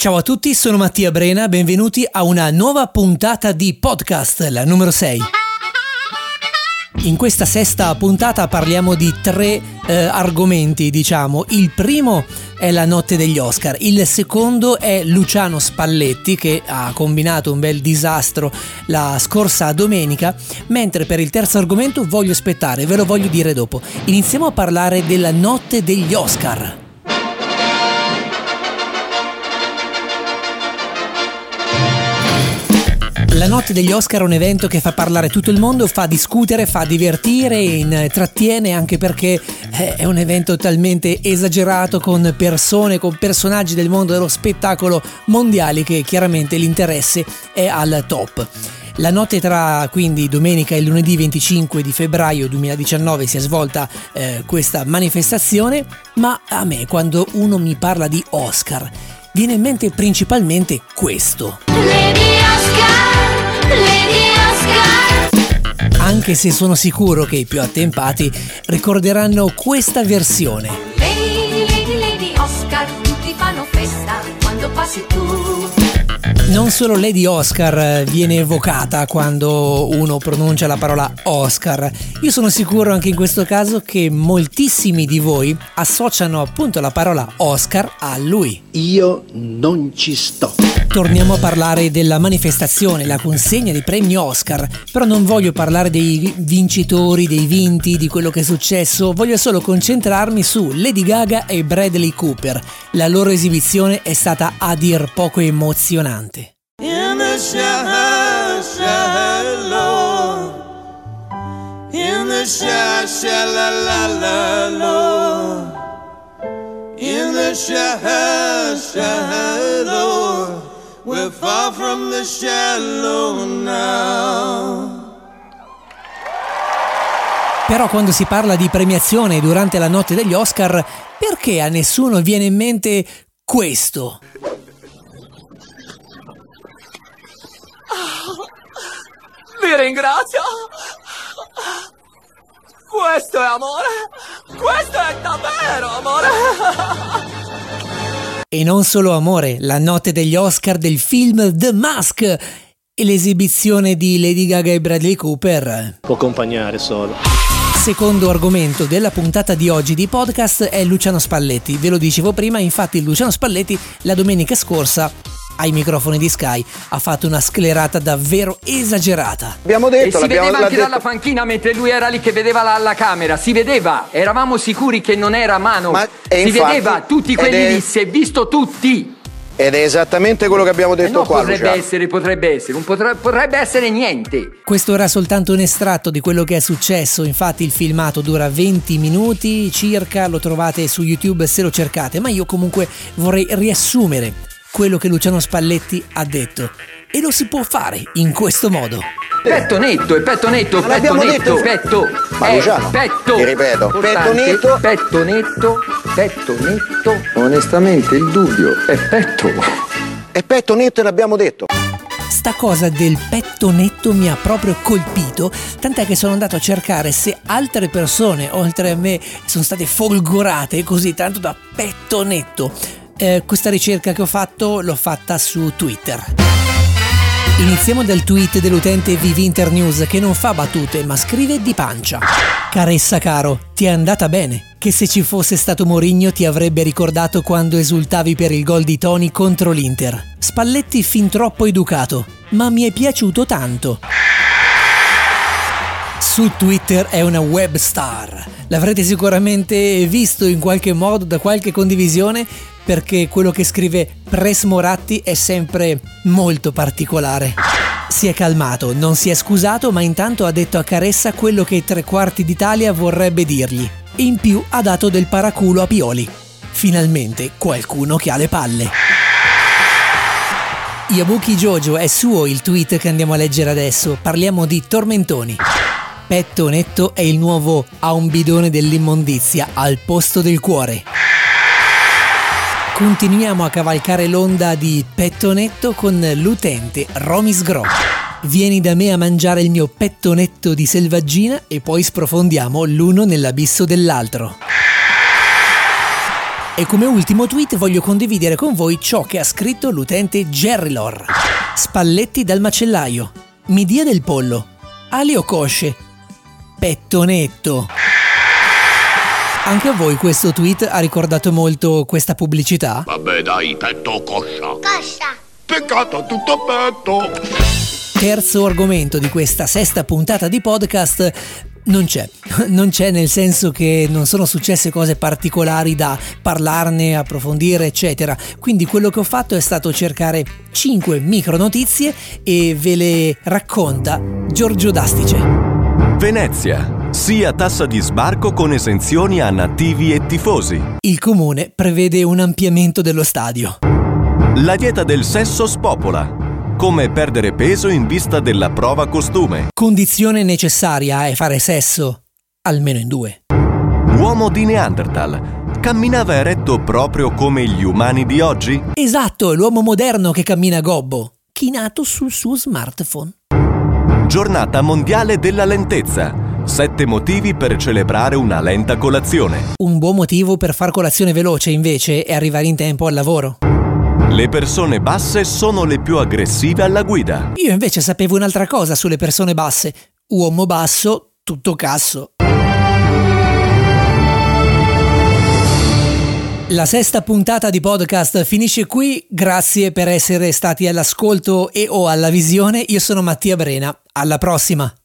Ciao a tutti, sono Mattia Brena, benvenuti a una nuova puntata di podcast, la numero 6. In questa sesta puntata parliamo di tre eh, argomenti, diciamo. Il primo è la notte degli Oscar, il secondo è Luciano Spalletti che ha combinato un bel disastro la scorsa domenica, mentre per il terzo argomento voglio aspettare, ve lo voglio dire dopo. Iniziamo a parlare della notte degli Oscar. La notte degli Oscar è un evento che fa parlare tutto il mondo, fa discutere, fa divertire, intrattiene anche perché eh, è un evento talmente esagerato con persone, con personaggi del mondo dello spettacolo mondiali che chiaramente l'interesse è al top. La notte tra quindi domenica e lunedì 25 di febbraio 2019 si è svolta eh, questa manifestazione, ma a me quando uno mi parla di Oscar viene in mente principalmente questo. Anche se sono sicuro che i più attempati ricorderanno questa versione. Lady, Lady, Lady Oscar, tutti fanno festa quando passi tu. Non solo Lady Oscar eh, viene evocata quando uno pronuncia la parola Oscar, io sono sicuro anche in questo caso che moltissimi di voi associano appunto la parola Oscar a lui. Io non ci sto. Torniamo a parlare della manifestazione, la consegna dei premi Oscar, però non voglio parlare dei vincitori, dei vinti, di quello che è successo, voglio solo concentrarmi su Lady Gaga e Bradley Cooper. La loro esibizione è stata a dir poco emozionante. In the shy, shy, Lord. In the shy, shy, la. In the shy, shy, Lord. We're far from the shallow now. Però quando si parla di premiazione durante la notte degli Oscar, perché a nessuno viene in mente questo? Vi ringrazio! Questo è amore! Questo è davvero amore! E non solo amore, la notte degli Oscar del film The Mask e l'esibizione di Lady Gaga e Bradley Cooper. Può accompagnare solo. Secondo argomento della puntata di oggi di podcast è Luciano Spalletti. Ve lo dicevo prima, infatti Luciano Spalletti la domenica scorsa ai microfoni di Sky ha fatto una sclerata davvero esagerata. Abbiamo detto, e si vedeva anche detto. dalla panchina mentre lui era lì che vedeva la, la camera, si vedeva, eravamo sicuri che non era mano. Ma, si infatti, vedeva tutti quelli è... lì, si è visto tutti. Ed è esattamente quello che abbiamo detto eh no, qua. Potrebbe Luciano. essere, potrebbe essere, non potrebbe, potrebbe essere niente. Questo era soltanto un estratto di quello che è successo. Infatti, il filmato dura 20 minuti circa. Lo trovate su YouTube se lo cercate. Ma io comunque vorrei riassumere quello che Luciano Spalletti ha detto. E lo si può fare in questo modo. Petto netto, è petto netto, petto netto, detto. petto. Ma Luciano, petto. Ti ripeto, petto netto. Petto netto, petto netto. Onestamente il dubbio è petto. È petto netto e l'abbiamo detto. Sta cosa del petto netto mi ha proprio colpito, tant'è che sono andato a cercare se altre persone, oltre a me, sono state folgorate così tanto da petto netto eh, questa ricerca che ho fatto l'ho fatta su Twitter. Iniziamo dal tweet dell'utente Vivinter News che non fa battute ma scrive di pancia. Caressa caro, ti è andata bene. Che se ci fosse stato Morigno ti avrebbe ricordato quando esultavi per il gol di Tony contro l'Inter. Spalletti fin troppo educato, ma mi è piaciuto tanto. Su Twitter è una web star. L'avrete sicuramente visto in qualche modo da qualche condivisione perché quello che scrive Press Moratti è sempre molto particolare. Si è calmato, non si è scusato, ma intanto ha detto a Caressa quello che tre quarti d'Italia vorrebbe dirgli. In più ha dato del paraculo a Pioli. Finalmente qualcuno che ha le palle. Yabuki Jojo è suo il tweet che andiamo a leggere adesso. Parliamo di tormentoni. Petto netto è il nuovo a un bidone dell'immondizia al posto del cuore. Continuiamo a cavalcare l'onda di pettonetto con l'utente Romis Gro. Vieni da me a mangiare il mio pettonetto di selvaggina e poi sprofondiamo l'uno nell'abisso dell'altro. E come ultimo tweet voglio condividere con voi ciò che ha scritto l'utente Gerrilor. Spalletti dal macellaio. Mi dia del pollo. Ali o cosce. Pettonetto. Anche a voi questo tweet ha ricordato molto questa pubblicità? Vabbè dai, petto coscia? Coscia. Peccato tutto petto. Terzo argomento di questa sesta puntata di podcast non c'è, non c'è nel senso che non sono successe cose particolari da parlarne, approfondire, eccetera. Quindi quello che ho fatto è stato cercare 5 micro notizie e ve le racconta Giorgio Dastice. Venezia. Sia tassa di sbarco con esenzioni a nativi e tifosi. Il comune prevede un ampliamento dello stadio. La dieta del sesso spopola. Come perdere peso in vista della prova costume. Condizione necessaria è fare sesso, almeno in due. Uomo di Neanderthal. Camminava eretto proprio come gli umani di oggi? Esatto, è l'uomo moderno che cammina gobbo, chinato sul suo smartphone. Giornata mondiale della lentezza. Sette motivi per celebrare una lenta colazione. Un buon motivo per far colazione veloce invece è arrivare in tempo al lavoro. Le persone basse sono le più aggressive alla guida. Io invece sapevo un'altra cosa sulle persone basse. Uomo basso, tutto casso. La sesta puntata di podcast finisce qui, grazie per essere stati all'ascolto e o alla visione, io sono Mattia Brena, alla prossima!